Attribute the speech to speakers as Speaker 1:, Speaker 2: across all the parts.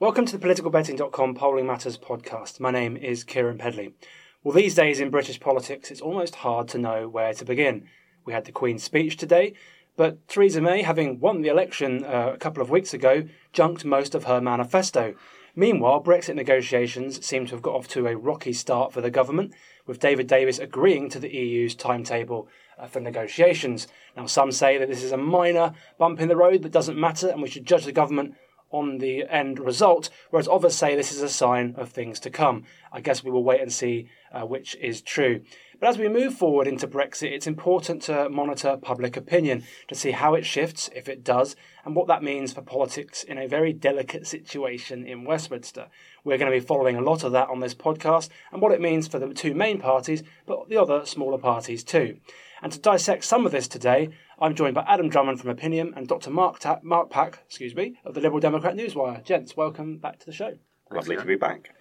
Speaker 1: Welcome to the politicalbetting.com Polling Matters podcast. My name is Keiran Pedley. Well, these days in British politics, it's almost hard to know where to begin. We had the Queen's speech today, but Theresa May, having won the election uh, a couple of weeks ago, junked most of her manifesto. Meanwhile, Brexit negotiations seem to have got off to a rocky start for the government, with David Davis agreeing to the EU's timetable uh, for negotiations. Now, some say that this is a minor bump in the road that doesn't matter, and we should judge the government on the end result, whereas others say this is a sign of things to come. I guess we will wait and see uh, which is true. But as we move forward into Brexit, it's important to monitor public opinion to see how it shifts, if it does, and what that means for politics in a very delicate situation in Westminster. We're going to be following a lot of that on this podcast and what it means for the two main parties, but the other smaller parties too. And to dissect some of this today, I'm joined by Adam Drummond from Opinium and Dr. Mark, Ta- Mark Pack, excuse me, of the Liberal Democrat Newswire. Gents, welcome back to the show.
Speaker 2: Lovely to be back.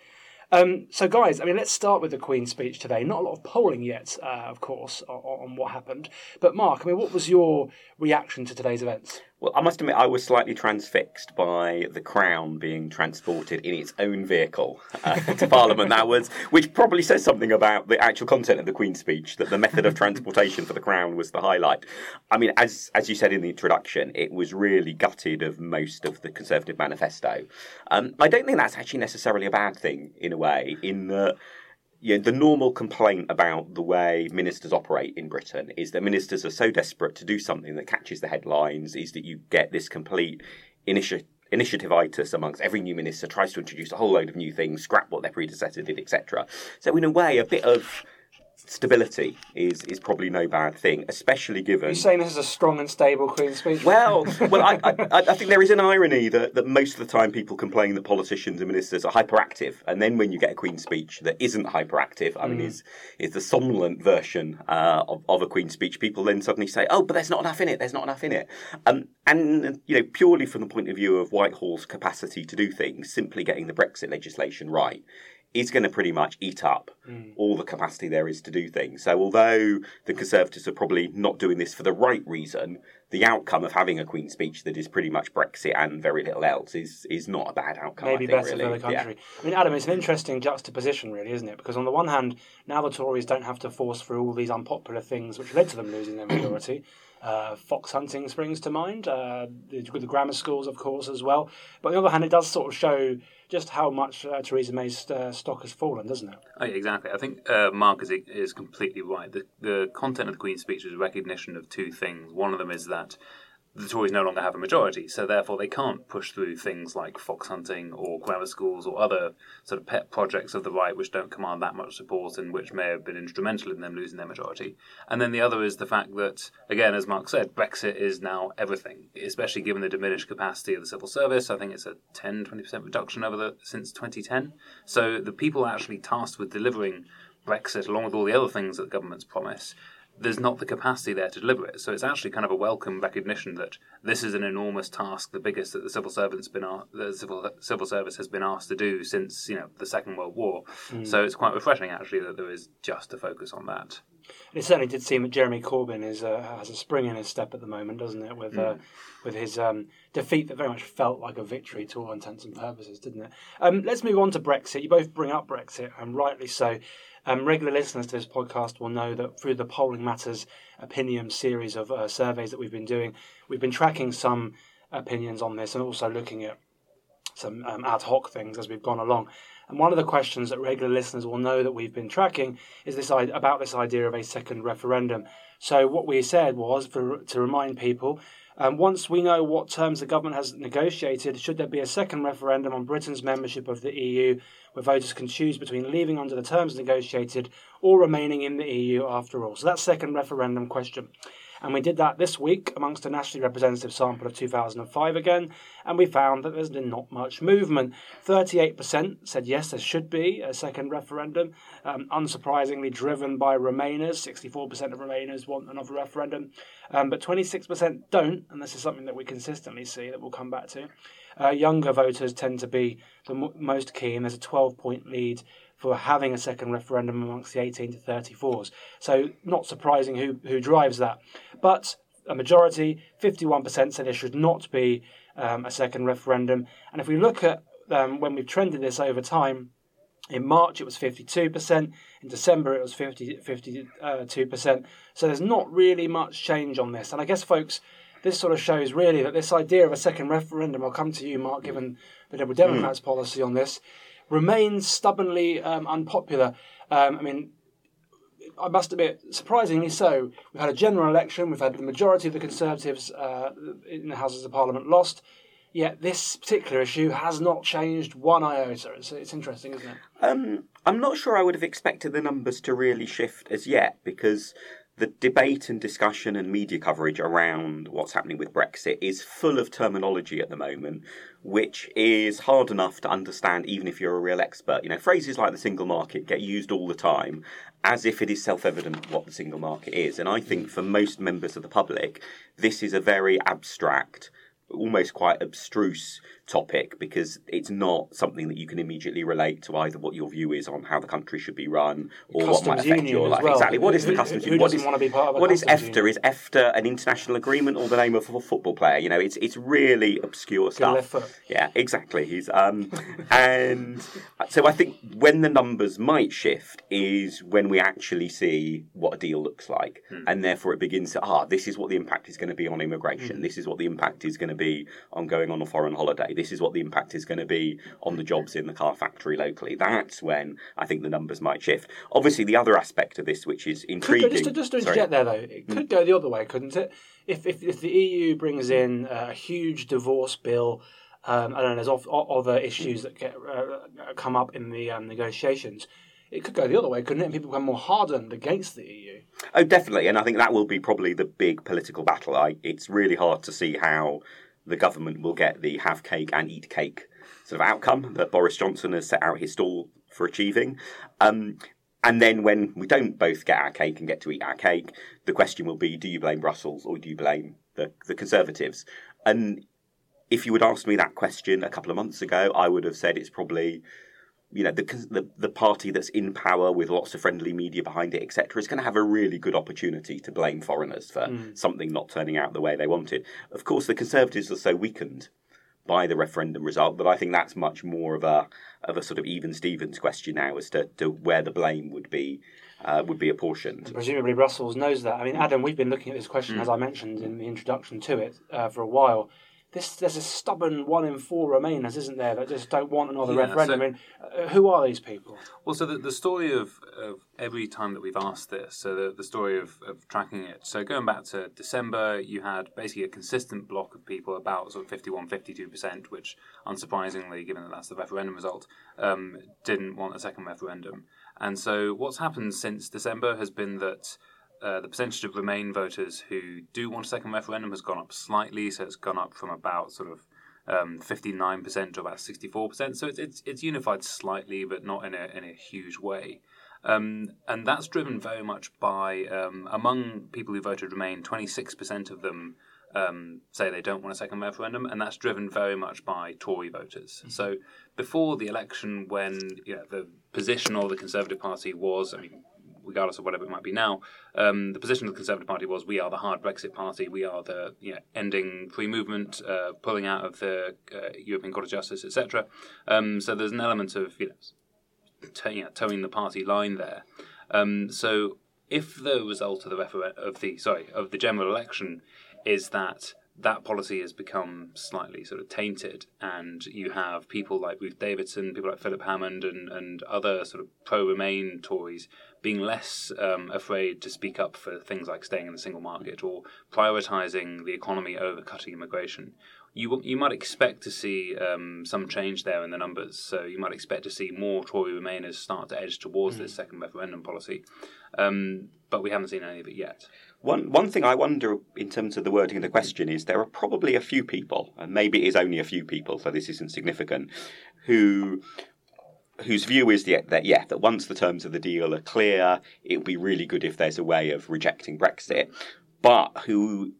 Speaker 1: Um, so, guys, I mean, let's start with the Queen's speech today. Not a lot of polling yet, uh, of course, on, on, what happened. But, Mark, I mean, what was your reaction to today's events?
Speaker 2: Well, I must admit, I was slightly transfixed by the Crown being transported in its own vehicle uh, to Parliament. That was, which probably says something about the actual content of the Queen's speech. That the method of transportation for the Crown was the highlight. I mean, as as you said in the introduction, it was really gutted of most of the Conservative manifesto. Um, I don't think that's actually necessarily a bad thing in a way, in that yeah, the normal complaint about the way ministers operate in Britain is that ministers are so desperate to do something that catches the headlines, is that you get this complete initiative initiativeitis amongst every new minister tries to introduce a whole load of new things, scrap what their predecessor did, etc. So in a way, a bit of stability is is probably no bad thing, especially given.
Speaker 1: You're saying this is a strong and stable Queen's speech.
Speaker 2: Well, well, I, I, I, think there is an irony that, that most of the time people complain that politicians and ministers are hyperactive, and then when you get a Queen's speech that isn't hyperactive, I mean, mm. is is the somnolent version uh, of, of a Queen's speech, people then suddenly say, "Oh, but there's not enough in it. There's not enough in it," um, and you know, purely from the point of view of Whitehall's capacity to do things, simply getting the Brexit legislation right is going to pretty much eat up mm. all the capacity there is to do things. So, although the Conservatives are probably not doing this for the right reason, the outcome of having a Queen's speech that is pretty much Brexit and very little else is is not a bad outcome.
Speaker 1: Maybe
Speaker 2: think,
Speaker 1: better
Speaker 2: really.
Speaker 1: for the country. Yeah. I mean, Adam, it's an interesting juxtaposition, really, isn't it? Because on the one hand, now the Tories don't have to force through all these unpopular things which led to them losing their majority. Uh, fox hunting springs to mind, uh, the, the grammar schools, of course, as well. But on the other hand, it does sort of show just how much uh, Theresa May's uh, stock has fallen, doesn't it?
Speaker 3: Oh, yeah, exactly. I think uh, Mark is, is completely right. The, the content of the Queen's speech is recognition of two things. One of them is that the Tories no longer have a majority, so therefore they can't push through things like fox hunting or grammar schools or other sort of pet projects of the right which don't command that much support and which may have been instrumental in them losing their majority. And then the other is the fact that, again, as Mark said, Brexit is now everything, especially given the diminished capacity of the civil service. I think it's a 10 20% reduction over the since 2010. So the people actually tasked with delivering Brexit, along with all the other things that the governments promise, there's not the capacity there to deliver it. So it's actually kind of a welcome recognition that this is an enormous task, the biggest that the civil servant's been the civil civil service has been asked to do since you know the Second World War. Mm. So it's quite refreshing actually that there is just a focus on that.
Speaker 1: It certainly did seem that Jeremy Corbyn is uh, has a spring in his step at the moment, doesn't it? With uh, mm. uh, with his um, defeat that very much felt like a victory to all intents and purposes, didn't it? Um, let's move on to Brexit. You both bring up Brexit, and rightly so. Um, regular listeners to this podcast will know that through the Polling Matters Opinium series of uh, surveys that we've been doing, we've been tracking some opinions on this and also looking at some um, ad hoc things as we've gone along. And one of the questions that regular listeners will know that we've been tracking is this about this idea of a second referendum. So what we said was for, to remind people um, once we know what terms the government has negotiated, should there be a second referendum on Britain's membership of the EU, where voters can choose between leaving under the terms negotiated or remaining in the EU after all? So that's second referendum question. And we did that this week amongst a nationally representative sample of 2005 again, and we found that there's been not much movement. 38% said yes, there should be a second referendum, um, unsurprisingly driven by Remainers. 64% of Remainers want another referendum, um, but 26% don't, and this is something that we consistently see that we'll come back to. Uh, younger voters tend to be the m- most keen. There's a 12 point lead for having a second referendum amongst the 18 to 34s. So, not surprising who, who drives that. But a majority, 51%, say there should not be um, a second referendum. And if we look at um, when we've trended this over time, in March it was 52%, in December it was 50, 52%. So there's not really much change on this. And I guess, folks, this sort of shows really that this idea of a second referendum, I'll come to you, Mark, given the Liberal Democrats' mm. policy on this, remains stubbornly um, unpopular. Um, I mean, I must admit, surprisingly so. We've had a general election, we've had the majority of the Conservatives uh, in the Houses of Parliament lost. Yet this particular issue has not changed one iota. It's, it's interesting, isn't it?
Speaker 2: Um, I'm not sure I would have expected the numbers to really shift as yet because the debate and discussion and media coverage around what's happening with Brexit is full of terminology at the moment, which is hard enough to understand even if you're a real expert. You know, phrases like the single market get used all the time as if it is self evident what the single market is. And I think for most members of the public, this is a very abstract almost quite abstruse topic because it's not something that you can immediately relate to either what your view is on how the country should be run or
Speaker 1: customs
Speaker 2: what might affect your life.
Speaker 1: Well.
Speaker 2: Exactly. What is the customs
Speaker 1: union? What is, want to be part of
Speaker 2: what is EFTA? Is EFTA an international agreement or the name of a football player? You know, it's it's really obscure stuff. Yeah, exactly. He's um, and so I think when the numbers might shift is when we actually see what a deal looks like, hmm. and therefore it begins to ah, this is what the impact is going to be on immigration. Hmm. This is what the impact is going to be on going on a foreign holiday. This is what the impact is going to be on the jobs in the car factory locally. That's when I think the numbers might shift. Obviously, the other aspect of this, which is intriguing.
Speaker 1: Go, just to, just to interject there, though, it could mm. go the other way, couldn't it? If, if, if the EU brings in a huge divorce bill, um, I don't know, there's other issues that get uh, come up in the um, negotiations it could go the other way, couldn't it? And people become more hardened against the EU.
Speaker 2: Oh, definitely. And I think that will be probably the big political battle. I, it's really hard to see how the government will get the have cake and eat cake sort of outcome that Boris Johnson has set out his stall for achieving. Um, and then when we don't both get our cake and get to eat our cake, the question will be do you blame Brussels or do you blame the, the Conservatives? And if you would ask me that question a couple of months ago, I would have said it's probably you know the, the, the party that's in power with lots of friendly media behind it, etc., is going to have a really good opportunity to blame foreigners for mm. something not turning out the way they wanted. Of course, the Conservatives are so weakened by the referendum result that I think that's much more of a of a sort of even Stevens question now as to, to where the blame would be uh, would be apportioned.
Speaker 1: Presumably, Brussels knows that. I mean, Adam, we've been looking at this question mm. as I mentioned in the introduction to it uh, for a while this there's a stubborn one in four Remainers, isn't there, that just don't want another yeah, referendum. So, I mean, uh, who are these people?
Speaker 3: Well, so the, the story of, of every time that we've asked this, so the, the story of, of tracking it. So going back to December, you had basically a consistent block of people, about sort of 51, 52%, which unsurprisingly, given that that's the referendum result, um, didn't want a second referendum. And so what's happened since December has been that uh, the percentage of Remain voters who do want a second referendum has gone up slightly, so it's gone up from about sort of um, 59% to about 64%. So it's, it's, it's unified slightly, but not in a, in a huge way. Um, and that's driven very much by, um, among people who voted Remain, 26% of them um, say they don't want a second referendum, and that's driven very much by Tory voters. Mm-hmm. So before the election, when you know, the position of the Conservative Party was, I mean, regardless of whatever it might be now, um, the position of the Conservative Party was we are the hard Brexit party, we are the you know, ending free movement, uh, pulling out of the uh, European Court of Justice, etc. Um, so there's an element of you know, t- toeing the party line there. Um, so if the result of the refer- of the sorry of the general election is that that policy has become slightly sort of tainted, and you have people like Ruth Davidson, people like Philip Hammond, and, and other sort of pro Remain Tories being less um, afraid to speak up for things like staying in the single market or prioritising the economy over cutting immigration. You, you might expect to see um, some change there in the numbers. So you might expect to see more Tory Remainers start to edge towards mm. this second referendum policy. Um, but we haven't seen any of it yet.
Speaker 2: One one thing I wonder in terms of the wording of the question is there are probably a few people, and maybe it is only a few people, so this isn't significant, who whose view is that, that yeah that once the terms of the deal are clear, it would be really good if there's a way of rejecting Brexit, but who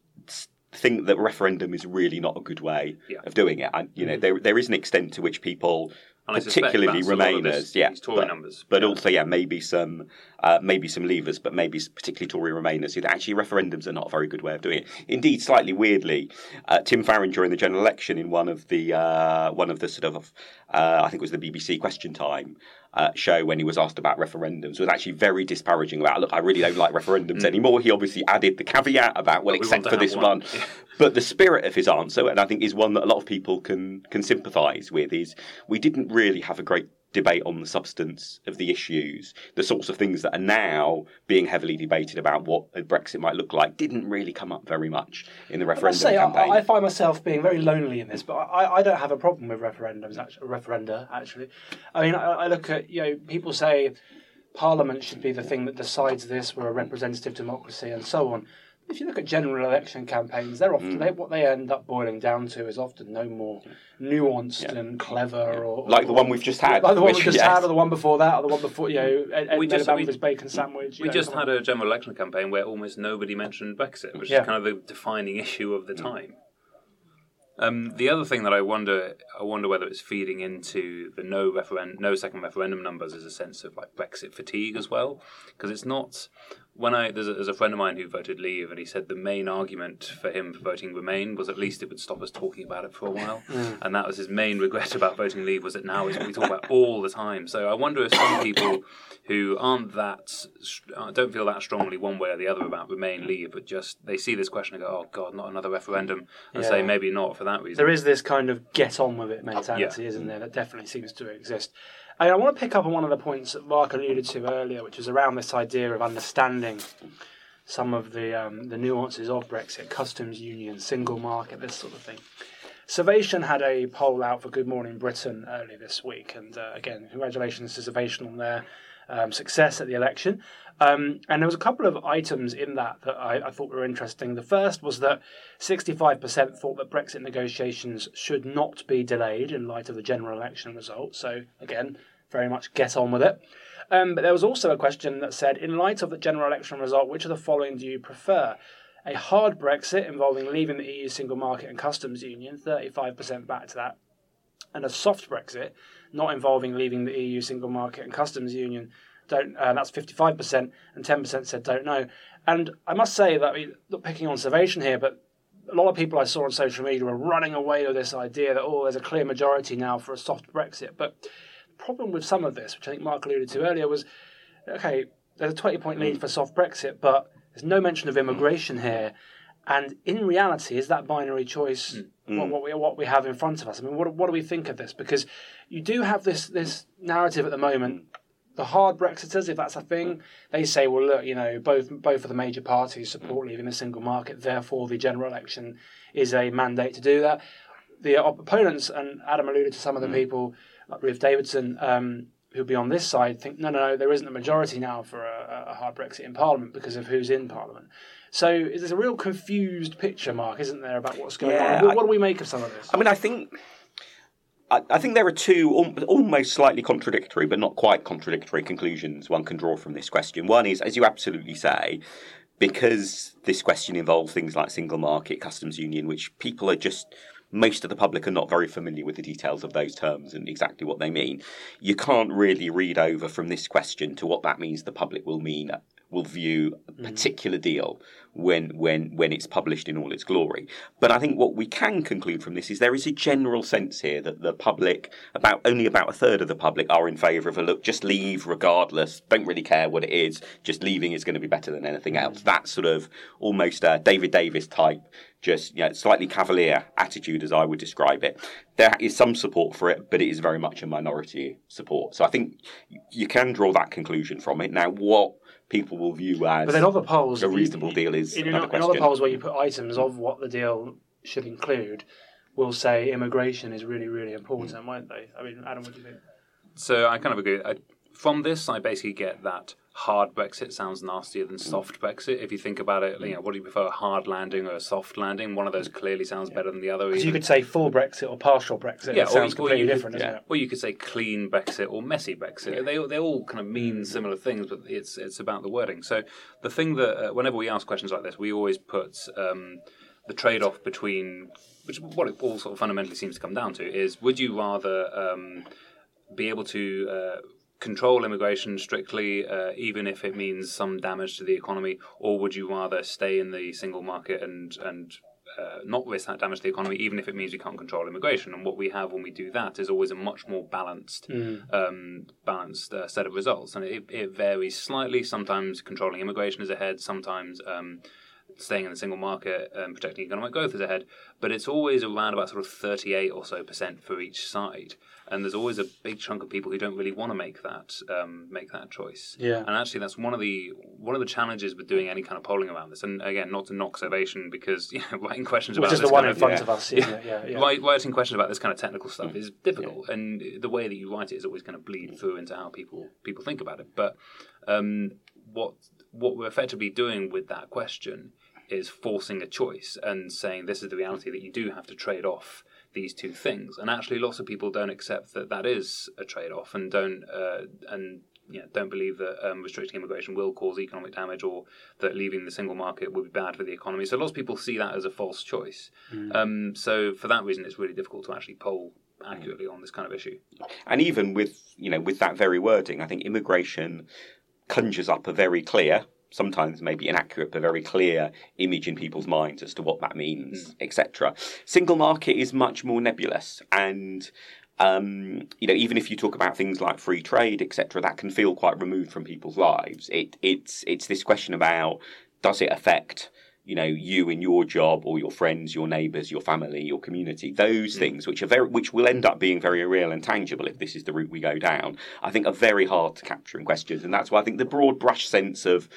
Speaker 2: think that referendum is really not a good way yeah. of doing it. And you know, mm-hmm. there there is an extent to which people
Speaker 3: And
Speaker 2: particularly
Speaker 3: that's a lot of
Speaker 2: Remainers, yeah,
Speaker 3: Tory
Speaker 2: but,
Speaker 3: numbers.
Speaker 2: but also yeah, maybe some uh, maybe some Leavers, but maybe particularly Tory Remainers. who Actually, referendums are not a very good way of doing it. Indeed, slightly weirdly, uh, Tim Farron during the general election in one of the uh, one of the sort of uh, I think it was the BBC Question Time. Uh, show when he was asked about referendums was actually very disparaging about look I really don't like referendums anymore he obviously added the caveat about well
Speaker 3: But
Speaker 2: except for this one,
Speaker 3: one.
Speaker 2: but the spirit of his answer, and I think is one that a lot of people can can sympathise with, is we didn't really have a great debate on the substance of the issues, the sorts of things that are now being heavily debated about what a Brexit might look like, didn't really come up very much in the
Speaker 1: I
Speaker 2: referendum
Speaker 1: say,
Speaker 2: campaign.
Speaker 1: I, I find myself being very lonely in this, but I, I don't have a problem with referendums, actually, referenda, actually. I mean, I, I look at, you know, people say Parliament should be the thing that decides this, we're a representative democracy, and so on. If you look at general election campaigns, they're often they, what they end up boiling down to is often no more nuanced and clever, or
Speaker 2: Like the one we've just had,
Speaker 1: like the one
Speaker 2: which-
Speaker 1: we just
Speaker 2: yes.
Speaker 1: had, or the one before that, or the one before you know, Ed, Ed
Speaker 3: We just-
Speaker 1: Miliband
Speaker 3: we-
Speaker 1: with bacon sandwich.
Speaker 3: We
Speaker 1: know,
Speaker 3: just
Speaker 1: something-
Speaker 3: had a general election campaign where almost nobody mentioned Brexit, which
Speaker 1: Yeah.
Speaker 3: is kind of the defining issue of the time. Um, the other thing that I wonder, I wonder whether it's feeding into the no referen- no second referendum numbers is a sense of like Brexit fatigue as well, because it's not. When I there's a, there's a friend of mine who voted Leave, and he said the main argument for him for voting Remain was at least it would stop us talking about it for a while, and that was his main regret about voting Leave was that now it's what we talk about all the time. So I wonder if some people who aren't that uh, don't feel that strongly one way or the other about Remain Leave, but just they see this question and go, oh God, not another referendum, and say maybe not for that reason.
Speaker 1: There is this kind of get on with it mentality, isn't there? That definitely seems to exist. And I want to pick up on one of the points that Mark alluded to earlier, which is around this idea of understanding some of the um, the nuances of Brexit, customs union, single market, this sort of thing. Survation had a poll out for Good Morning Britain earlier this week, and uh, again, congratulations to Survation on their um, success at the election. Um, and there was a couple of items in that that I, I thought were interesting. The first was that 65% thought that Brexit negotiations should not be delayed in light of the general election result. So again, very much get on with it. Um, but there was also a question that said, in light of the general election result, which of the following do you prefer? A hard Brexit involving leaving the EU single market and customs union, 35% back to that, and a soft Brexit, not involving leaving the EU single market and customs union, don't. Uh, that's 55%, and 10% said don't know. And I must say that I mean, not picking on Survation here, but a lot of people I saw on social media were running away with this idea that oh, there's a clear majority now for a soft Brexit. But the problem with some of this, which I think Mark alluded to earlier, was okay, there's a 20 point lead mm. for soft Brexit, but there's no mention of immigration here. And in reality, is that binary choice mm. what, mm. what we what we have in front of us? I mean, what what do we think of this? Because you do have this this narrative at the moment. The hard Brexiters, if that's a thing, they say, well, look, you know, both both of the major parties support leaving the single market. Therefore, the general election is a mandate to do that. The opponents, and Adam alluded to some of the people, like Ruth Davidson, um, who'll be on this side, think, no, no, no, there isn't a majority now for a, a hard Brexit in Parliament because of who's in Parliament. So there's a real confused picture, Mark, isn't there, about what's going
Speaker 2: Yeah,
Speaker 1: on? What,
Speaker 2: I-
Speaker 1: what do we make of some of this?
Speaker 2: I mean, I think. I think there are two almost slightly contradictory, but not quite contradictory conclusions one can draw from this question. One is, as you absolutely say, because this question involves things like single market, customs union, which people are just most of the public are not very familiar with the details of those terms and exactly what they mean. You can't really read over from this question to what that means the public will mean will view a particular deal when when when it's published in all its glory. But I think what we can conclude from this is there is a general sense here that the public, about only about a third of the public, are in favour of a look, just leave regardless, don't really care what it is, just leaving is going to be better than anything else. That sort of almost uh, David Davis type, just you know, slightly cavalier attitude, as I would describe it. There is some support for it, but it is very much a minority support. So I think you can draw that conclusion from it. Now, what people will view as
Speaker 1: But then other polls,
Speaker 2: a reasonable deal is
Speaker 1: in, in,
Speaker 2: another
Speaker 1: in other polls where you put items of what the deal should include, will say immigration is really, really important, hmm. won't they? I mean, Adam, what do you think?
Speaker 3: So I kind of agree. I, from this, I basically get that hard Brexit sounds nastier than soft Brexit. If you think about it, you know, what do you prefer, a hard landing or a soft landing? One of those clearly sounds better than the other.
Speaker 1: Because you could say full Brexit or partial Brexit.
Speaker 3: Yeah,
Speaker 1: it sounds
Speaker 3: or
Speaker 1: completely different, isn't
Speaker 2: yeah.
Speaker 1: it?
Speaker 3: Or you could say clean Brexit or messy Brexit. They they all kind of mean similar things, but it's it's about the wording. So the thing that uh, whenever we ask questions like this, we always put um, the trade off between which what it all sort of fundamentally seems to come down to is would you rather um, be able to uh, control immigration strictly, uh, even if it means some damage to the economy, or would you rather stay in the single market and and uh, not risk that damage to the economy, even if it means we can't control immigration. And what we have when we do that is always a much more balanced,
Speaker 1: Mm.
Speaker 3: um, balanced uh, set of results, and it, it varies slightly. Sometimes controlling immigration is ahead. Sometimes um, staying in the single market and protecting economic growth is ahead. But it's always around about sort of thirty-eight or so percent for each side. And there's always a big chunk of people who don't really want to make that um, make that choice.
Speaker 1: Yeah.
Speaker 3: And actually, that's one of the one of the challenges with doing any kind of polling around this. And again, not to knock Survation because you know, writing questions
Speaker 1: Which
Speaker 3: about
Speaker 1: is
Speaker 3: this
Speaker 1: the one
Speaker 3: kind
Speaker 1: in
Speaker 3: of,
Speaker 1: front
Speaker 2: yeah.
Speaker 1: of us, isn't? Yeah, yeah.
Speaker 3: Writing questions about this kind of technical stuff
Speaker 2: Mm.
Speaker 3: is difficult, and the way that you write it is always going to bleed through into how people people think about it. But um, what what we're effectively doing with that question is forcing a choice and saying this is the reality that you do have to trade off these two things. And actually, lots of people don't accept that that is a trade off, and don't uh, and you know, don't believe that um, restricting immigration will cause economic damage or that leaving the single market will be bad for the economy. So lots of people see that as a false choice. Um, so for that reason, it's really difficult to actually poll accurately on this kind of issue.
Speaker 2: And even with you know with that very wording, I think immigration conjures up a very clear, sometimes maybe inaccurate, but very clear image in people's minds as to what that means, etc. Single market is much more nebulous, and um, you know even if you talk about things like free trade, etc., that can feel quite removed from people's lives. It it's it's this question about does it affect you know you in your job or your friends your neighbors your family your community those things which are very which will end up being very real and tangible if this is the route we go down i think are very hard to capture in questions. And that's why i think the broad brush sense of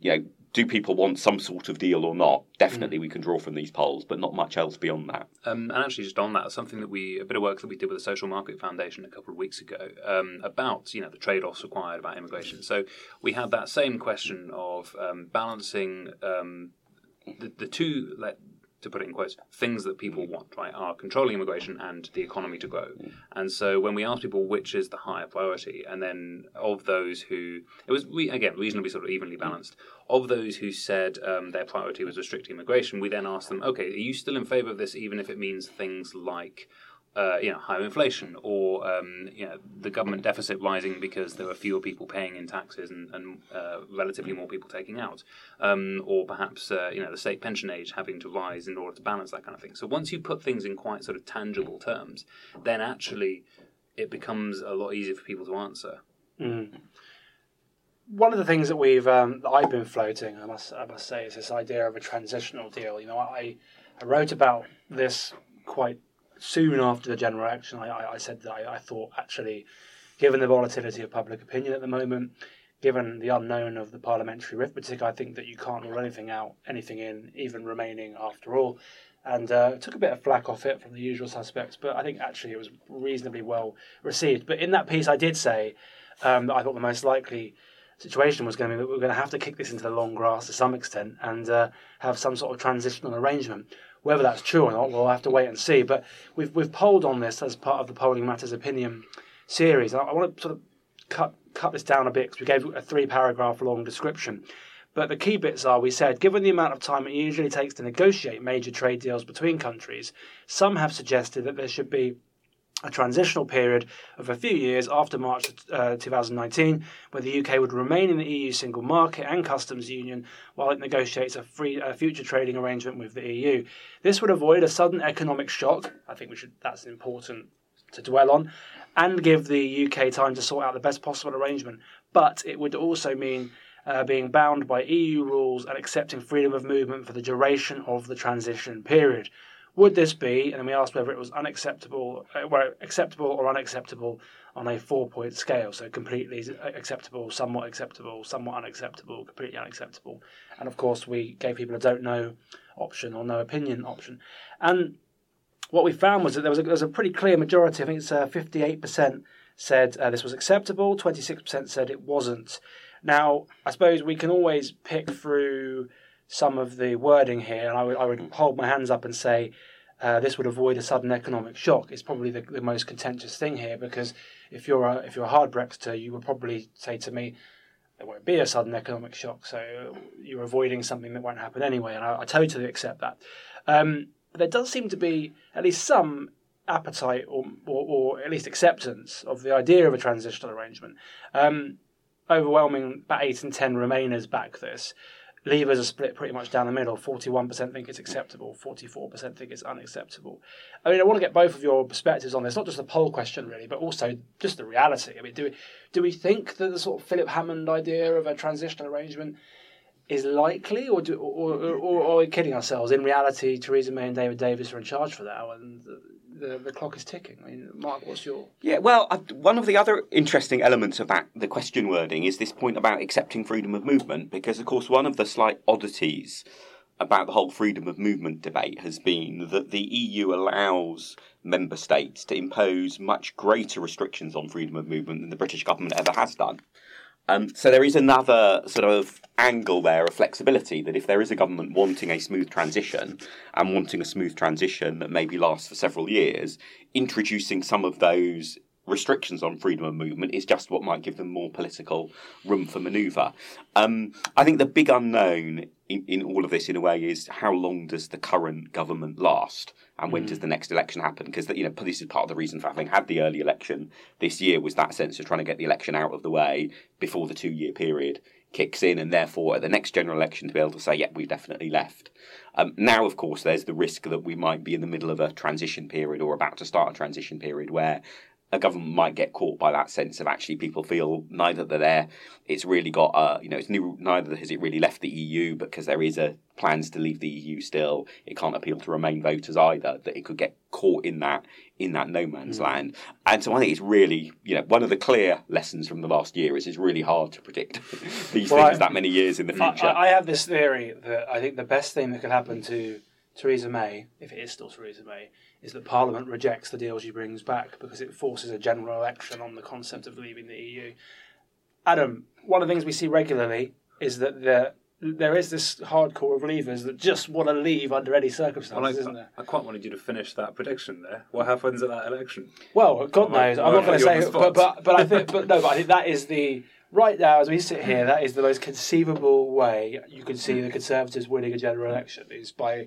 Speaker 2: you know do people want some sort of deal or not? Definitely we can draw from these polls but not much else beyond that.
Speaker 3: Um, and actually, just on that, something that we a bit of work that we did with the Social Market Foundation a couple of weeks ago um, about you know the trade offs required about immigration. So we had that same question of um, balancing um, the, the two. Like, to put it in quotes, things that people want, right, are controlling immigration and the economy to grow. And so when we asked people which is the higher priority, and then of those who, it was, re- again, reasonably sort of evenly balanced, of those who said um, their priority was restricting immigration, we then asked them, okay, are you still in favour of this, even if it means things like uh, you know, higher inflation or um, you know, the government deficit rising because there are fewer people paying in taxes and, and uh, relatively more people taking out, um, or perhaps uh, you know the state pension age having to rise in order to balance that kind of thing. So once you put things in quite sort of tangible terms, then actually it becomes a lot easier for people to answer.
Speaker 1: one of the things that we've um, that I've been floating, I must I must say, is this idea of a transitional deal. You know, I I wrote about this quite soon after the general election. I, I, said that I, I thought actually, given the volatility of public opinion at the moment, given the unknown of the parliamentary arithmetic, I think that you can't rule anything out, anything in, even remaining after all. And uh, took a bit of flack off it from the usual suspects, but I think actually it was reasonably well received. But in that piece, I did say um, that I thought the most likely situation was going to be that we're going to have to kick this into the long grass to some extent and uh, have some sort of transitional arrangement. Whether that's true or not, we'll have to wait and see. But we've we've polled on this as part of the Polling Matters Opinium series. I, I want to sort of cut cut this down a bit because we gave a three paragraph long description. But the key bits are we said, given the amount of time it usually takes to negotiate major trade deals between countries, some have suggested that there should be a transitional period of a few years after March uh, 2019, where the UK would remain in the EU single market and customs union while it negotiates a free a future trading arrangement with the EU. This would avoid a sudden economic shock. I think we should. That's important to dwell on, and give the UK time to sort out the best possible arrangement. But it would also mean uh, being bound by EU rules and accepting freedom of movement for the duration of the transition period. Would this be, and we asked whether it was unacceptable, uh, well, acceptable or unacceptable on a four-point scale, so completely acceptable, somewhat acceptable, somewhat unacceptable, completely unacceptable, and of course we gave people a don't know option or no opinion option, and what we found was that there was a, there was a pretty clear majority. I think it's uh, fifty-eight percent said uh, this was acceptable, twenty-six percent said it wasn't. Now, I suppose we can always pick through some of the wording here, and I would, I would hold my hands up and say uh, this would avoid a sudden economic shock. It's probably the, the most contentious thing here because if you're a if you're a hard Brexiter, you would probably say to me there won't be a sudden economic shock, so you're avoiding something that won't happen anyway, and I, I totally accept that. Um, but there does seem to be at least some appetite or, or, or at least acceptance of the idea of a transitional arrangement. Um, overwhelming, about eight and ten Remainers back this. Leavers are split pretty much down the middle. Forty-one percent think it's acceptable. Forty-four percent think it's unacceptable. I mean, I want to get both of your perspectives on this. Not just the poll question, really, but also just the reality. I mean, do we do we think that the sort of Philip Hammond idea of a transitional arrangement is likely, or do, or, or, or are we kidding ourselves? In reality, Theresa May and David Davis are in charge for that, and the, the clock is ticking. I mean, Mark, what's your
Speaker 2: Yeah, well, one of the other interesting elements of that, the question wording, is this point about accepting freedom of movement, because, of course, one of the slight oddities about the whole freedom of movement debate has been that the EU allows member states to impose much greater restrictions on freedom of movement than the British government ever has done. Um, so there is another sort of angle there of flexibility that if there is a government wanting a smooth transition and wanting a smooth transition that maybe lasts for several years, introducing some of those restrictions on freedom of movement is just what might give them more political room for manoeuvre. Um, I think the big unknown in, in all of this, in a way, is how long does the current government last, and when mm. does the next election happen? Because you know this is part of the reason for having had the early election this year was that sense of trying to get the election out of the way before the two-year period kicks in, and therefore at the next general election to be able to say, "Yep, yeah, we've definitely left." Um, now, of course, there's the risk that we might be in the middle of a transition period or about to start a transition period where a government might get caught by that sense of actually people feel neither they're there. It's really got a you know it's new, neither has it really left the EU because there is a plans to leave the EU still. It can't appeal to Remain voters either. That it could get caught in that in that no man's mm. land. And so I think it's really you know one of the clear lessons from the last year is it's really hard to predict these well, things I, that many years in the future.
Speaker 1: I, I have this theory that I think the best thing that could happen to Theresa May, if it is still Theresa May, is that Parliament rejects the deal she brings back because it forces a general election on the concept of leaving the EU. Adam, one of the things we see regularly is that there there is this hardcore of leavers that just want to leave under any circumstances, well, I, isn't there?
Speaker 3: I quite wanted you to finish that prediction there. What happens at that election?
Speaker 1: Well, God knows. I'm not going to say, but, but but I think, but no, but I think that is the right now as we sit here. That is the most conceivable way you can see the Conservatives winning a general election is by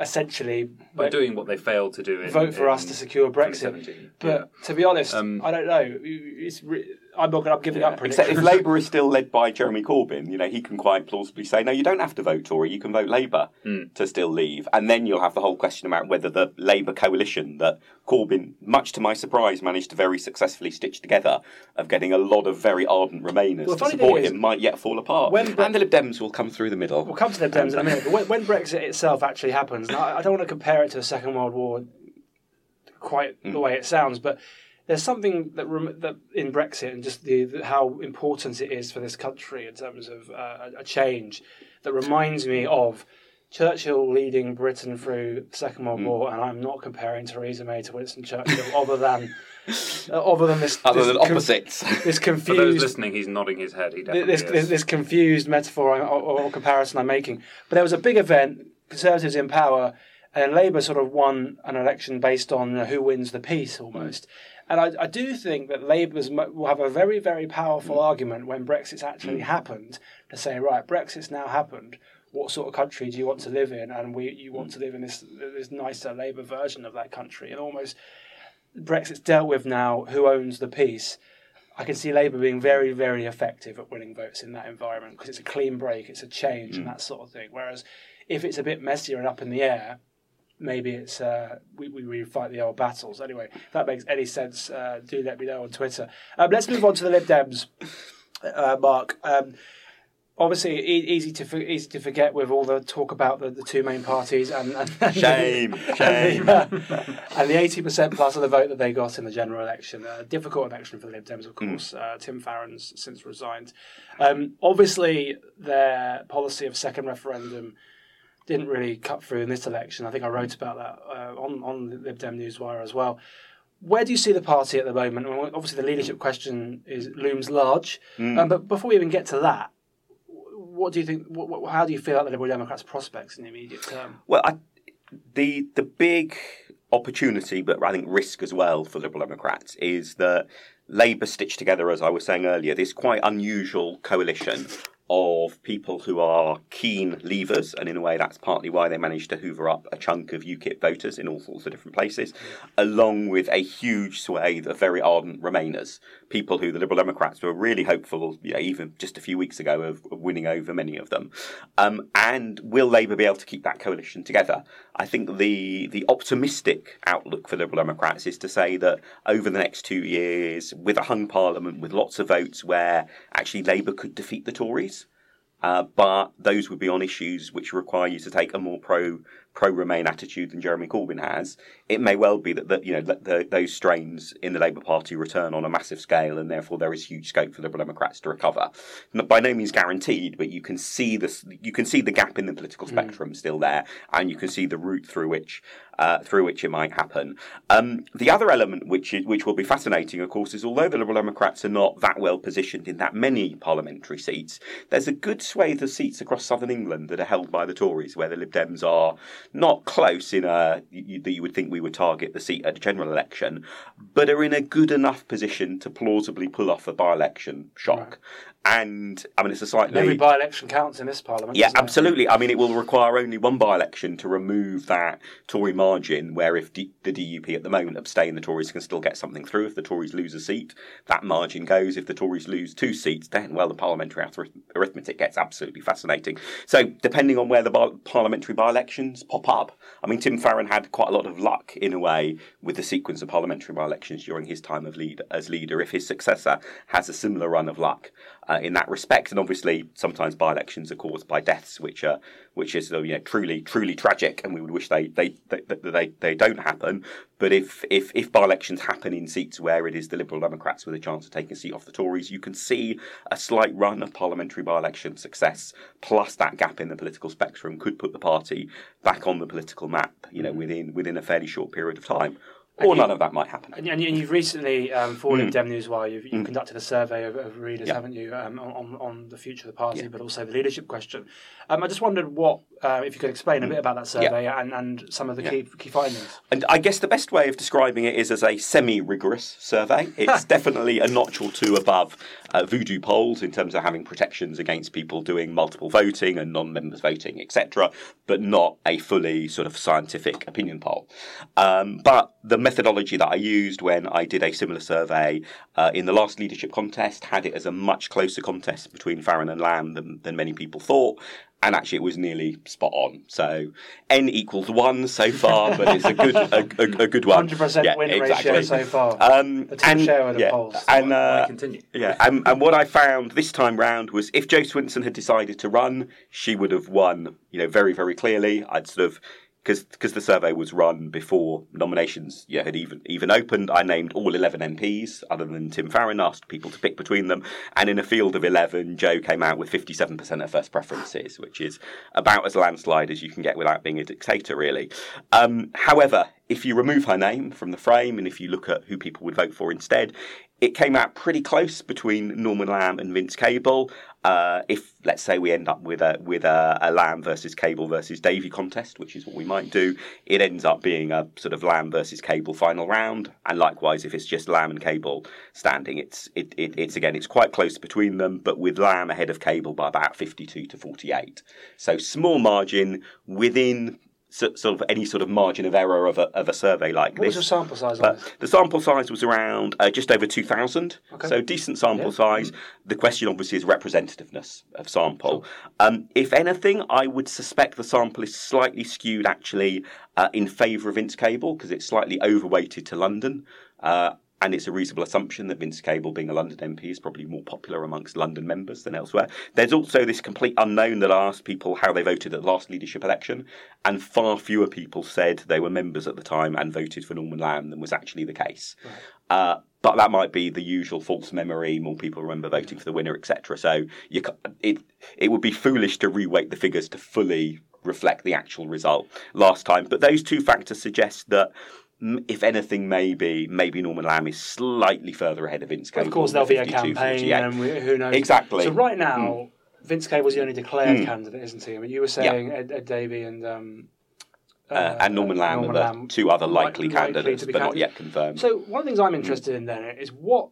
Speaker 1: essentially
Speaker 3: by doing what they failed to do. In,
Speaker 1: vote for us to secure Brexit. But yeah. to be honest, um, I don't know. It's re- I'm not. I'm giving yeah. up.
Speaker 2: Except if Labour is still led by Jeremy Corbyn, you know, he can quite plausibly say, "No, you don't have to vote Tory. You can vote Labour mm. to still leave." And then you'll have the whole question about whether the Labour coalition that Corbyn, much to my surprise, managed to very successfully stitch together, of getting a lot of very ardent Remainers well, to support him, might yet fall apart. When Bre- and the Lib Dems will come through the middle.
Speaker 1: We'll come to the Lib Dems in a minute. But when, when Brexit itself actually happens, I, I don't want to compare it to the Second World War quite mm. the way it sounds, but there's something that, rem- that in Brexit and just the, the, how important it is for this country in terms of uh, a change that reminds me of Churchill leading Britain through the Second World mm. War, and I'm not comparing Theresa May to Winston Churchill, other than uh, other than this,
Speaker 2: other this than opposites.
Speaker 1: Com- this confused. For
Speaker 3: those listening, he's nodding his head. He definitely
Speaker 1: this, this, this confused metaphor or, or, comparison I'm making. But there was a big event, Conservatives in power, and Labour sort of won an election based on who wins the peace almost. And I, I, do think that Labour's will have a very, very powerful argument when Brexit's actually mm. happened to say, right, Brexit's now happened. What sort of country do you want to live in? And we, you want mm. to live in this this nicer Labour version of that country. And almost Brexit's dealt with now. Who owns the peace? I can see Labour being very, very effective at winning votes in that environment because it's a clean break, it's a change, mm. and that sort of thing. Whereas if it's a bit messier and up in the air, maybe it's uh, we, we fight the old battles. Anyway, if that makes any sense, uh, do let me know on Twitter. Um, let's move on to the Lib Dems, uh, Mark. Um, obviously, e- easy to for- easy to forget with all the talk about the, the two main parties and, and,
Speaker 2: and shame, shame,
Speaker 1: and the, uh, and the eighty percent plus of the vote that they got in the general election. A difficult election for the Lib Dems, of hmm. course. Mm. Tim Farron's since resigned. Um, obviously, their policy of second referendum didn't really cut through in this election. I think I wrote about that uh, on on the Lib Dem Newswire as well. Where do you see the party at the moment? obviously, the leadership question is looms large. Mm. Um, but before we even get to that, what do you think? What, what, how do you feel about the Liberal Democrats' prospects in the immediate term?
Speaker 2: Well, I, the the big opportunity, but I think risk as well for Liberal Democrats is that Labour stitched together, as I was saying earlier, this quite unusual coalition of people who are keen leavers, and in a way, that's partly why they managed to hoover up a chunk of UKIP voters in all sorts of different places, along with a huge swathe of very ardent Remainers, people who the Liberal Democrats were really hopeful, you know, even just a few weeks ago, of, winning over many of them. Um, and will Labour be able to keep that coalition together? I think the the optimistic outlook for Liberal Democrats is to say that over the next two years, with a hung parliament, with lots of votes where actually Labour could defeat the Tories, uh, but those would be on issues which require you to take a more pro pro Remain attitude than Jeremy Corbyn has. It may well be that, that you know the, those strains in the Labour Party return on a massive scale, and therefore there is huge scope for Liberal Democrats to recover. By no means guaranteed, but you can see this. You can see the gap in the political hmm. spectrum mm. still there, and you can see the route through which uh, through which it might happen. Um, the other element, which is, which will be fascinating, of course, is although the Liberal Democrats are not that well positioned in that many parliamentary seats, there's a good swathe of seats across southern England that are held by the Tories, where the Lib Dems are not close in a that you would think we would target the seat at a general election, but are in a good enough position to plausibly pull off a by-election shock. And I mean, it's a slightly
Speaker 1: every by-election counts in this parliament.
Speaker 2: Yeah, absolutely. It? I mean, it will require only one by-election to remove that Tory margin. Where if D- the DUP at the moment abstain, the Tories can still get something through. If the Tories lose a seat, that margin goes. If the Tories lose two seats, then well, the parliamentary arithmetic gets absolutely fascinating. So, depending on where the bar- parliamentary by-elections pop up, I mean, Tim Farron had quite a lot of luck in a way with the sequence of parliamentary by-elections during his time of lead as leader. If his successor has a similar run of luck uh, in that respect. And obviously, sometimes by-elections are caused by deaths, which are which is you know truly truly tragic, and we would wish they they they, they, they don't happen. But if if if by-elections happen in seats where it is the Liberal Democrats with a chance of taking a seat off the Tories, you can see a slight run of parliamentary by-election success, plus that gap in the political spectrum could put the party back on the political map, you know, mm-hmm. within within a fairly short period of time or none of that might happen.
Speaker 1: And, and you've recently, um, for mm. Dem Newswire, you've, you've mm. conducted a survey of, of readers, yep. haven't you, um, on, on the future of the party, but also the leadership question. Um, I just wondered what, uh, if you could explain a bit about that survey and, and some of the key, key findings.
Speaker 2: And I guess the best way of describing it is as a semi rigorous survey. It's definitely a notch or two above uh, voodoo polls in terms of having protections against people doing multiple voting and non members voting, etc., but not a fully sort of scientific opinion poll. Um, but the methodology that I used when I did a similar survey uh, in the last leadership contest had it as a much closer contest between Farron and Lamb than, than many people thought. And actually, it was nearly spot on. So n equals one so far, but it's a good a, a, a good one.
Speaker 1: Hundred percent win exactly. ratio so far. Um, the and, share yeah, polls.
Speaker 2: And uh, continue. Yeah, and, and what I found this time round was if Jo Swinson had decided to run, she would have won. You know, very very clearly. I'd sort of because because the survey was run before nominations yeah, had even even opened. I named all eleven MPs, other than Tim Farron, asked people to pick between them, and in a field of eleven, Jo came out with fifty seven percent of first preferences, which is about as landslide as you can get without being a dictator, really. Um, however, if you remove her name from the frame and if you look at who people would vote for instead, it came out pretty close between Norman Lamb and Vince Cable. Uh, if let's say we end up with a with a, a, Lamb versus Cable versus Davey contest, which is what we might do, it ends up being a sort of Lamb versus Cable final round. And likewise, if it's just Lamb and Cable standing, it's it, it, it's again it's quite close between them, but with Lamb ahead of Cable by about fifty two to forty eight. So small margin within sort of any sort of margin of error of a, of a survey like
Speaker 1: what
Speaker 2: this.
Speaker 1: What was the sample size on this?
Speaker 2: The sample size was around uh, just over 2,000, okay. so decent sample yeah. size. Mm. The question obviously is representativeness of sample. Sure. Um, if anything, I would suspect the sample is slightly skewed actually uh, in favour of Vince Cable because it's slightly overweighted to London. Uh, and it's a reasonable assumption that Vince Cable, being a London MP, is probably more popular amongst London members than elsewhere. There's also this complete unknown that I asked people how they voted at the last leadership election, and far fewer people said they were members at the time and voted for Norman Lamb than was actually the case. Right. Uh, but that might be the usual false memory. More people remember voting for the winner, etc. So you, it it would be foolish to reweight the figures to fully reflect the actual result last time. But those two factors suggest that if anything, maybe maybe Norman Lamb is slightly further ahead of Vince Cable.
Speaker 1: Of course, there'll be a campaign, and we, who knows?
Speaker 2: Exactly.
Speaker 1: So right now, mm. Vince Cable was the only declared mm. candidate, isn't he? I mean, you were saying Ed, Ed Davey and. Um,
Speaker 2: uh, uh, and Norman Lamb Norman are the Lamb two other likely, likely candidates, but not yet confirmed.
Speaker 1: So one of the things I'm interested in then is what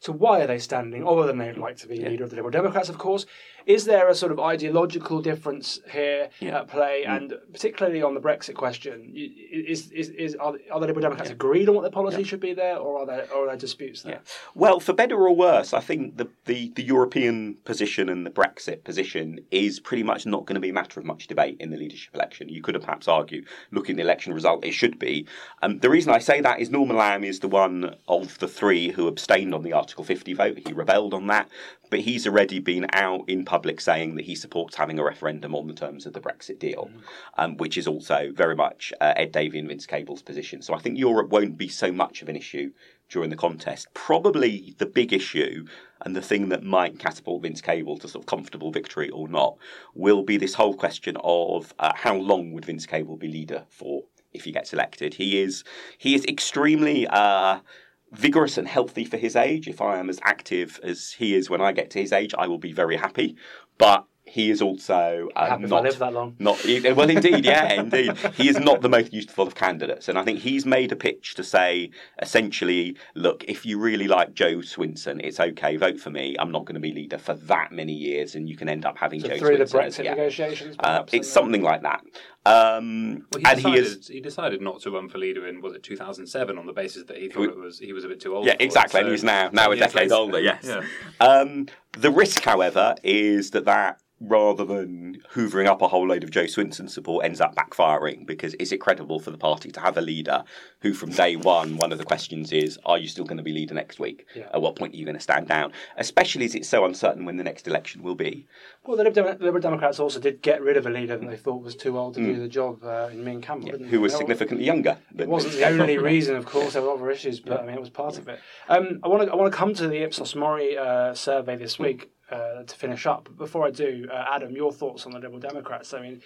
Speaker 1: So why are they standing, other than they'd like to be leader of the Liberal Democrats, of course? Is there a sort of ideological difference here
Speaker 2: Yeah.
Speaker 1: at play, and particularly on the Brexit question? Is, is, is, are, are the Liberal Democrats agreed on what the policy should be there, or are there, or are there disputes there?
Speaker 2: Well, for better or worse, I think the, the, the European position and the Brexit position is pretty much not going to be a matter of much debate in the leadership election. You could have perhaps argued, looking at the election result, it should be. Um, the reason I say that is Norman Lamb is the one of the three who abstained on the Article 50 vote. He rebelled on that, but he's already been out in public saying that he supports having a referendum on the terms of the Brexit deal, um, which is also very much uh, Ed Davey and Vince Cable's position. So I think Europe won't be so much of an issue during the contest. Probably the big issue and the thing that might catapult Vince Cable to sort of comfortable victory or not will be this whole question of uh, how long would Vince Cable be leader for if he gets elected. He is he is extremely. Uh, vigorous and healthy for his age. If I am as active as he is when I get to his age, I will be very happy. But he is also uh, not
Speaker 1: I live that long.
Speaker 2: not well, indeed, yeah, indeed. He is not the most useful of candidates, and I think he's made a pitch to say essentially, look, if you really like Jo Swinson, it's okay, vote for me. I'm not going to be leader for that many years, and you can end up having
Speaker 1: So
Speaker 2: Jo
Speaker 1: through the
Speaker 2: Swinson. as-
Speaker 1: Brexit
Speaker 2: yeah.
Speaker 1: negotiations,
Speaker 2: Uh, it's something like that. Um,
Speaker 3: Well, he
Speaker 2: and
Speaker 3: decided,
Speaker 2: he is.
Speaker 3: he decided not to run for leader in was it 2007 on the basis that he thought it was he was a bit too old.
Speaker 2: Yeah,
Speaker 3: for it.
Speaker 2: exactly. and
Speaker 3: So-
Speaker 2: he's now now a decade
Speaker 3: later-
Speaker 2: older. Yes.
Speaker 3: Yeah.
Speaker 2: Um, the risk, however, is that that rather than hoovering up a whole load of Jo Swinson support ends up backfiring? Because is it credible for the party to have a leader who from day one one of the questions is are you still going to be leader next week?
Speaker 1: Yeah.
Speaker 2: at what point are you going to stand down? Especially as it's so uncertain when the next election will be.
Speaker 1: Well, the Liberal, Democrats also did get rid of a leader that they thought was too old to do the job uh, in Ming Campbell,
Speaker 2: Hmm. who was
Speaker 1: That
Speaker 2: significantly younger
Speaker 1: It wasn't the only reason, of course. There were other issues, but I mean, it was part of it. Um, I want to I want to come to the Ipsos Mori uh, survey this week uh, to finish up. But before I do, uh, Adam, your thoughts on the Liberal Democrats? I mean,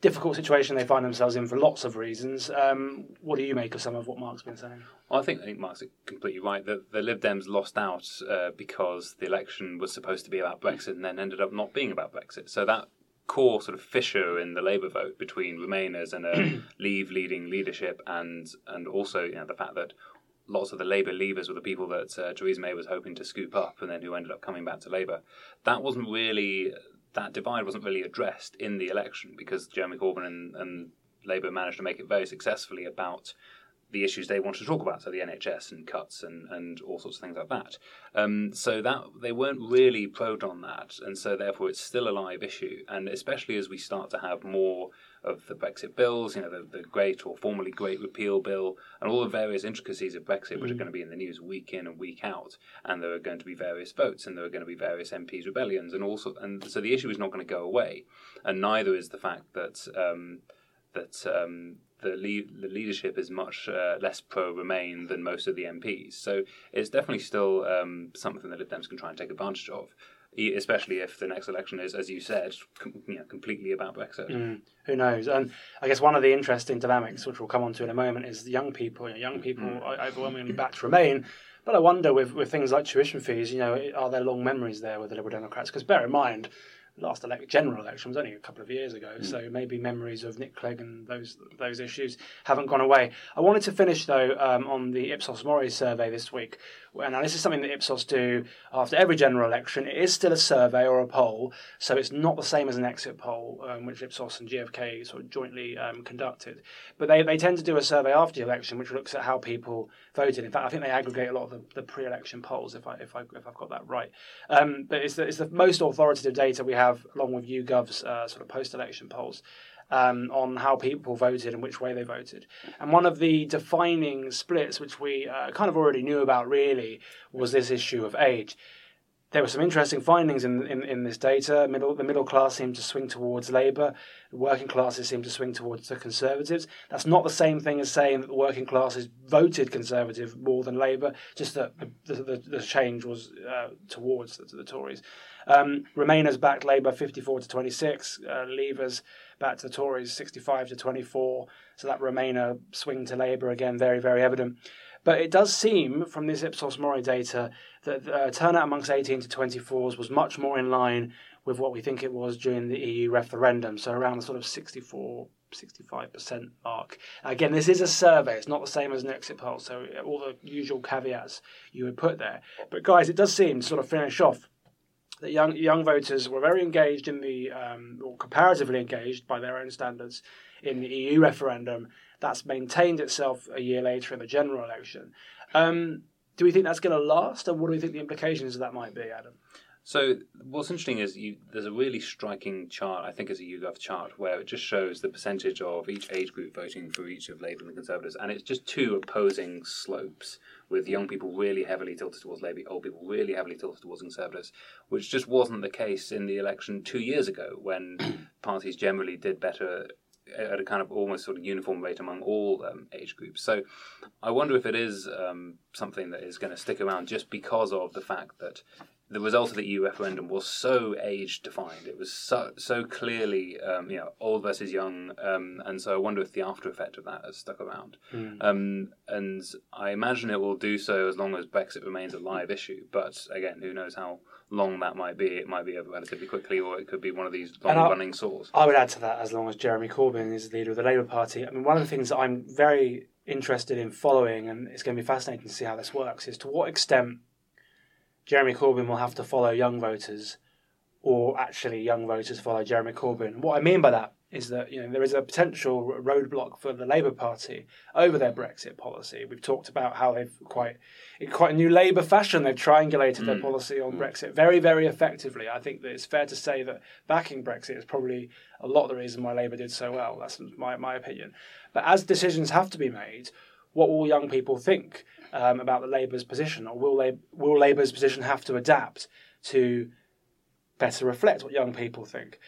Speaker 1: difficult situation they find themselves in for lots of reasons. Um, what do you make of some of what Mark's been saying?
Speaker 3: Well, I think I think Mark's completely right. The, the Lib Dems lost out uh, because the election was supposed to be about Brexit and then ended up not being about Brexit. So that core sort of fissure in the Labour vote between Remainers and a Leave leading leadership, and and also you know the fact that lots of the Labour leavers were the people that uh, Theresa May was hoping to scoop up, and then who ended up coming back to Labour. That wasn't really that divide wasn't really addressed in the election because Jeremy Corbyn and, and Labour managed to make it very successfully about the issues they wanted to talk about, so the NHS and cuts and, and all sorts of things like that. Um, so that they weren't really probed on that, and so therefore it's still a live issue. And especially as we start to have more of the Brexit bills, you know, the, the Great or formerly Great Repeal Bill, and all the various intricacies of Brexit, which are going to be in the news week in and week out, and there are going to be various votes, and there are going to be various MPs rebellions, and also, and so the issue is not going to go away, and neither is the fact that. Um, that um, the, le- the leadership is much uh, less pro Remain than most of the MPs. So it's definitely still um, something that Lib Dems can try and take advantage of, especially if the next election is, as you said, com- you know, completely about Brexit.
Speaker 1: Mm, who knows? And I guess one of the interesting dynamics, which we'll come on to in a moment, is young people. You know, young people mm. are overwhelmingly back to Remain. But I wonder with, with things like tuition fees, you know, are there long memories there with the Liberal Democrats? Because bear in mind, last elect- general election was only a couple of years ago, so maybe memories of Nick Clegg and those those issues haven't gone away. I wanted to finish though um, on the Ipsos Mori survey this week. And now this is something that Ipsos do after every general election. It is still a survey or a poll, so it's not the same as an exit poll, um, which Ipsos and GFK sort of jointly um, conducted. But they, they tend to do a survey after the election, which looks at how people voted. In fact, I think they aggregate a lot of the, the pre-election polls, if I if I if I've got that right. Um, but it's the, it's the most authoritative data we have, along with YouGov's uh, sort of post-election polls. Um, on how people voted and which way they voted. And one of the defining splits, which we uh, kind of already knew about really, was this issue of age. There were some interesting findings in, in, in this data. Middle, the middle class seemed to swing towards Labour. The working classes seemed to swing towards the Conservatives. That's not the same thing as saying that the working classes voted Conservative more than Labour, just that the, the, the change was uh, towards the, the Tories. Um, Remainers backed Labour 54 to 26. Uh, Leavers backed the Tories 65 to 24. So that Remainer swing to Labour again, very, very evident. But it does seem from this Ipsos Mori data that uh, turnout amongst 18 to 24s was much more in line with what we think it was during the EU referendum. So around the sort of 64 65% mark. Again, this is a survey, it's not the same as an exit poll, so all the usual caveats you would put there. But guys, it does seem to sort of finish off that young young voters were very engaged in the, um, or comparatively engaged by their own standards, in the EU referendum. That's maintained itself a year later in the general election. Um, do we think that's going to last, and what do we think the implications of that might be, Adam?
Speaker 3: So what's interesting is you, there's a really striking chart, I think it's a YouGov chart, where it just shows the percentage of each age group voting for each of Labour and the Conservatives, and it's just two opposing slopes, with young people really heavily tilted towards Labour, old people really heavily tilted towards Conservatives, which just wasn't the case in the election two years ago, when parties generally did better at a kind of almost sort of uniform rate among all um, age groups. So I wonder if it is um, something that is going to stick around just because of the fact that the result of the EU referendum was so age defined. It was so so clearly, um, you know, old versus young, um, and so I wonder if the after effect of that has stuck around. Mm. Um, and I imagine it will do so as long as Brexit remains a live issue. But again, who knows how long that might be? It might be over relatively quickly, or it could be one of these long running sores.
Speaker 1: I would add to that, as long as Jeremy Corbyn is the leader of the Labour Party. I mean, one of the things that I'm very interested in following, and it's going to be fascinating to see how this works, is to what extent Jeremy Corbyn will have to follow young voters, or actually young voters follow Jeremy Corbyn. What I mean by that is that you know there is a potential roadblock for the Labour Party over their Brexit policy. We've talked about how they've quite in quite a new Labour fashion they've triangulated mm. their policy on mm. Brexit very very effectively. I think that it's fair to say that backing Brexit is probably a lot of the reason why Labour did so well. That's my my opinion. But as decisions have to be made, what will young people think um, about the Labour's position, or will, they, will Labour's position have to adapt to better reflect what young people think?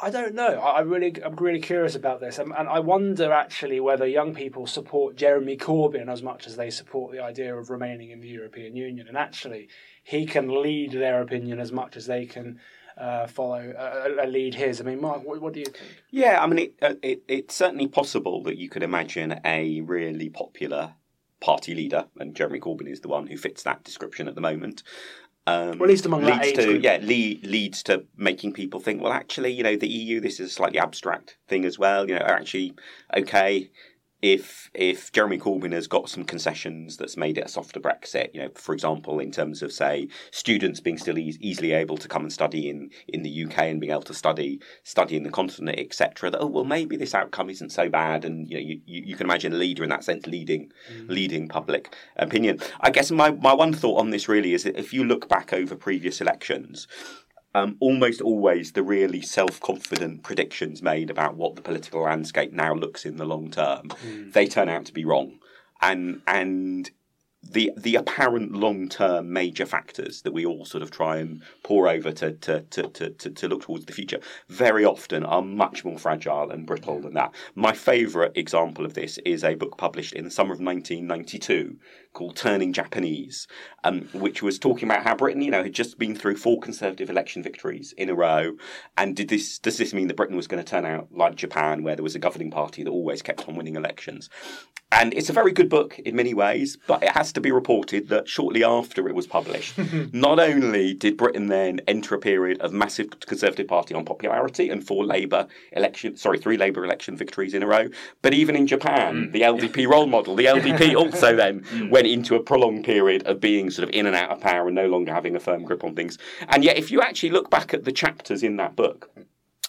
Speaker 1: I don't know. I really, I'm really curious about this, and, and I wonder actually whether young people support Jeremy Corbyn as much as they support the idea of remaining in the European Union, and actually, he can lead their opinion as much as they can uh, follow uh, lead his. I mean, Mark, what, what do you think?
Speaker 2: Yeah, I mean, it, uh, it, it's certainly possible that you could imagine a really popular party leader, and Jeremy Corbyn is the one who fits that description at the moment.
Speaker 1: Um, well, at least among
Speaker 2: leads
Speaker 1: that age
Speaker 2: to
Speaker 1: group.
Speaker 2: yeah lead, leads to making people think well actually you know the EU this is a slightly abstract thing as well you know actually okay if if Jeremy Corbyn has got some concessions that's made it a softer Brexit, you know, for example, in terms of say students being still e- easily able to come and study in, in the UK and being able to study study in the continent, etc. That oh well, maybe this outcome isn't so bad, and you know, you, you, you can imagine a leader in that sense leading mm. leading public opinion. I guess my my one thought on this really is that if you look back over previous elections, um, almost always the really self confident predictions made about what the political landscape now looks in the long term, mm. they turn out to be wrong. And and the the apparent long term major factors that we all sort of try and pore over to to, to, to, to, look towards the future very often are much more fragile and brittle than that. My favourite example of this is a book published in the summer of 1992 called Turning Japanese, um, which was talking about how Britain, you know, had just been through four Conservative election victories in a row, and did this does this mean that Britain was going to turn out like Japan, where there was a governing party that always kept on winning elections? And it's a very good book in many ways, but it has to be reported that shortly after it was published, not only did Britain then enter a period of massive Conservative Party unpopularity and four Labour election, sorry, three Labour election victories in a row, but even in Japan, mm. the LDP role model, the LDP also then mm. went into a prolonged period of being sort of in and out of power and no longer having a firm grip on things. And yet, if you actually look back at the chapters in that book,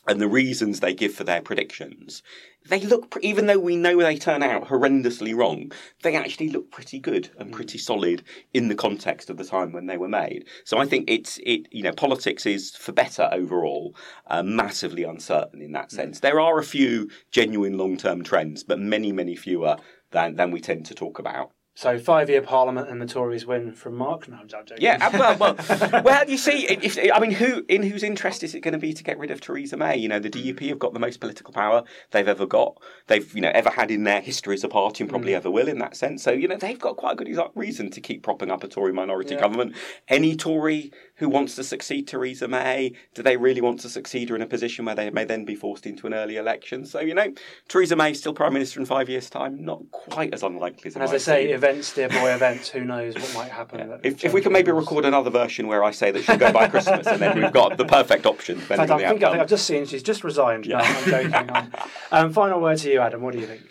Speaker 2: and the reasons they give for their predictions, they look, even though we know they turn out horrendously wrong, they actually look pretty good and pretty mm. solid in the context of the time when they were made. So I think it's, it, you know, politics is for better overall, uh, massively uncertain in that mm. sense. There are a few genuine long term trends, but many, many fewer than, than we tend to talk about.
Speaker 1: So five year Parliament and the Tories win from Mark. No, I'm joking.
Speaker 2: Yeah, well, well, well, you see, if, I mean, who in whose interest is it going to be to get rid of Theresa May? You know, the DUP have got the most political power they've ever got. They've you know ever had in their history as a party and probably mm. ever will in that sense. So you know they've got quite a good reason to keep propping up a Tory minority yeah. government. Any Tory who wants to succeed Theresa May? Do they really want to succeed her in a position where they may then be forced into an early election? So, you know, Theresa May still Prime Minister in five years' time, not quite as unlikely as
Speaker 1: And as I say, if events, dear boy, events. Who knows what might happen? that
Speaker 2: If, if we can maybe record another version where I say that she'll go by Christmas, and then we've got the perfect option
Speaker 1: In fact, I think, I think, I've just seen she's just resigned. No, I'm joking. Um, final word to you, Adam. What do you think?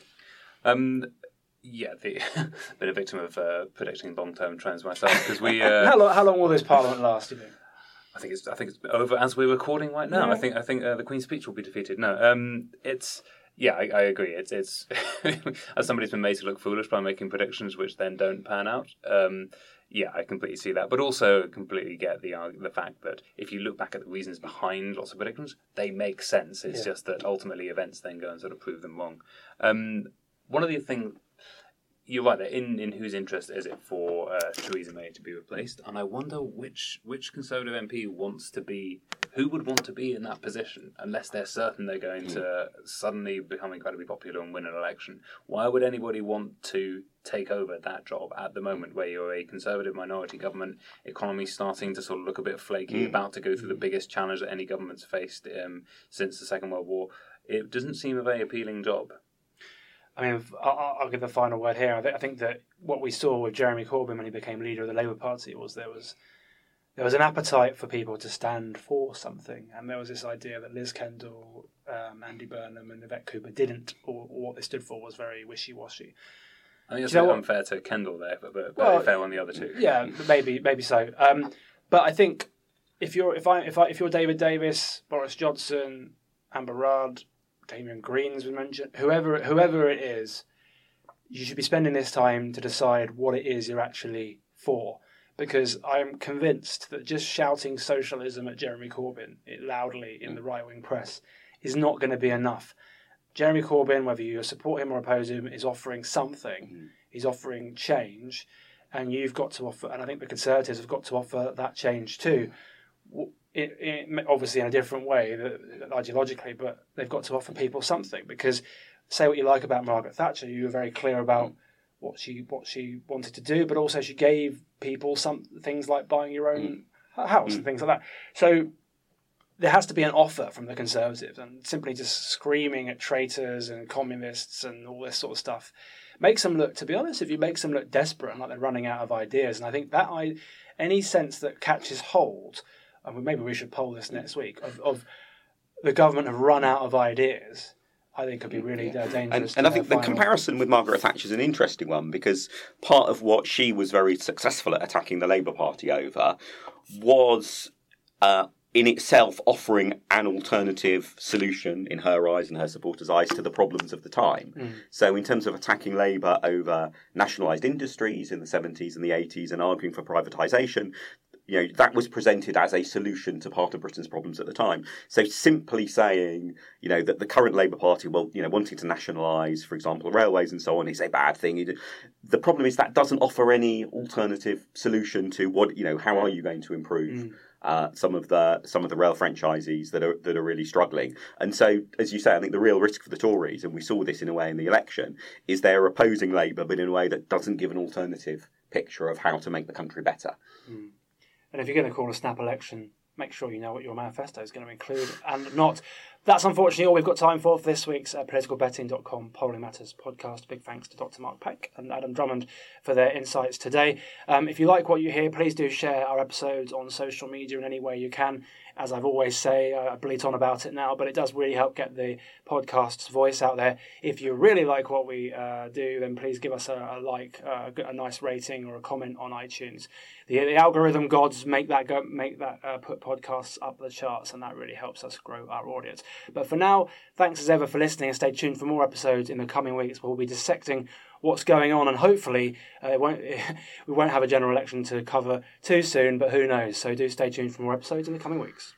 Speaker 3: Um, yeah, the, been a victim of uh, predicting long-term trends myself because we. Uh,
Speaker 1: How long, how long will this parliament last? You think?
Speaker 3: I think it's I think it's over as we're recording right now.
Speaker 1: Yeah.
Speaker 3: I think I think uh, the Queen's speech will be defeated. No, um, it's yeah, I, I agree. It's it's as somebody's been made to look foolish by making predictions which then don't pan out. Um, yeah, I completely see that, but also completely get the arg- the fact that if you look back at the reasons behind lots of predictions, they make sense. It's
Speaker 1: Yeah.
Speaker 3: just that ultimately events then go and sort of prove them wrong. Um, one of the things you're right there. In in whose interest is it for uh, Theresa May to be replaced? And I wonder which which Conservative MP wants to be, who would want to be in that position, unless they're certain they're going to suddenly become incredibly popular and win an election. Why would anybody want to take over that job at the moment, where you're a Conservative minority government, economy starting to sort of look a bit flaky, about to go through the biggest challenge that any government's faced um, since the Second World War? It doesn't seem a very appealing job.
Speaker 1: I mean, I'll, I'll give the final word here. I, th- I think that what we saw with Jeremy Corbyn when he became leader of the Labour Party was there was there was an appetite for people to stand for something, and there was this idea that Liz Kendall, um, Andy Burnham, and Yvette Cooper didn't, or, or what they stood for was very wishy-washy.
Speaker 3: I think it's a bit unfair to Kendall there, but, but
Speaker 1: Well,
Speaker 3: fair on the other two.
Speaker 1: Yeah, maybe maybe so. Um, but I think if you're if I if I if you're David Davis, Boris Johnson, Amber Rudd, Damian Green's been mentioned, whoever whoever it is, you should be spending this time to decide what it is you're actually for. Because I'm convinced that just shouting socialism at Jeremy Corbyn loudly in the right wing press is not going to be enough. Jeremy Corbyn, whether you support him or oppose him, is offering something. Mm-hmm. He's offering change, and you've got to offer. And I think the Conservatives have got to offer that change too. It, it, obviously in a different way, ideologically, but they've got to offer people something. Because say what you like about Margaret Thatcher, you were very clear about mm. what she what she wanted to do, but also she gave people some things like buying your own mm. house and mm. things like that. So there has to be an offer from the Conservatives, and simply just screaming at traitors and communists and all this sort of stuff makes them look. To be honest, if you makes them look desperate and like they're running out of ideas, and I think that I any sense that catches hold, and maybe we should poll this next week of, of the government have run out of ideas. I think could be really uh, dangerous.
Speaker 2: And, and I think the
Speaker 1: final-
Speaker 2: comparison with Margaret Thatcher is an interesting one because part of what she was very successful at attacking the Labour Party over was uh, in itself offering an alternative solution in her eyes and her supporters' eyes to the problems of the time.
Speaker 1: Mm.
Speaker 2: So, in terms of attacking Labour over nationalised industries in the 70s and the 80s and arguing for privatisation, you know that was presented as a solution to part of Britain's problems at the time. So simply saying, you know, that the current Labour Party, well, you know, wanting to nationalise, for example, railways and so on, is a bad thing. The problem is that doesn't offer any alternative solution to what you know. How are you going to improve? Uh, some of the some of the rail franchisees that are that are really struggling, and so as you say, I think the real risk for the Tories, and we saw this in a way in the election, is they're opposing Labour, but in a way that doesn't give an alternative picture of how to make the country better.
Speaker 1: And if you're going to call a snap election, make sure you know what your manifesto is going to include and not. That's unfortunately all we've got time for for this week's uh, politicalbetting.com Polling Matters podcast. Big thanks to Dr. Mark Pack and Adam Drummond for their insights today. Um, if you like what you hear, please do share our episodes on social media in any way you can. As I've always say, I bleat on about it now, but it does really help get the podcast's voice out there. If you really like what we uh, do, then please give us a, a like, uh, a, a nice rating, or a comment on iTunes. The, the algorithm gods make that go, make that uh, put podcasts up the charts, and that really helps us grow our audience. But for now, thanks as ever for listening, and stay tuned for more episodes in the coming weeks. We'll be dissecting what's going on, and hopefully uh, it won't, we won't have a general election to cover too soon. But who knows? So do stay tuned for more episodes in the coming weeks.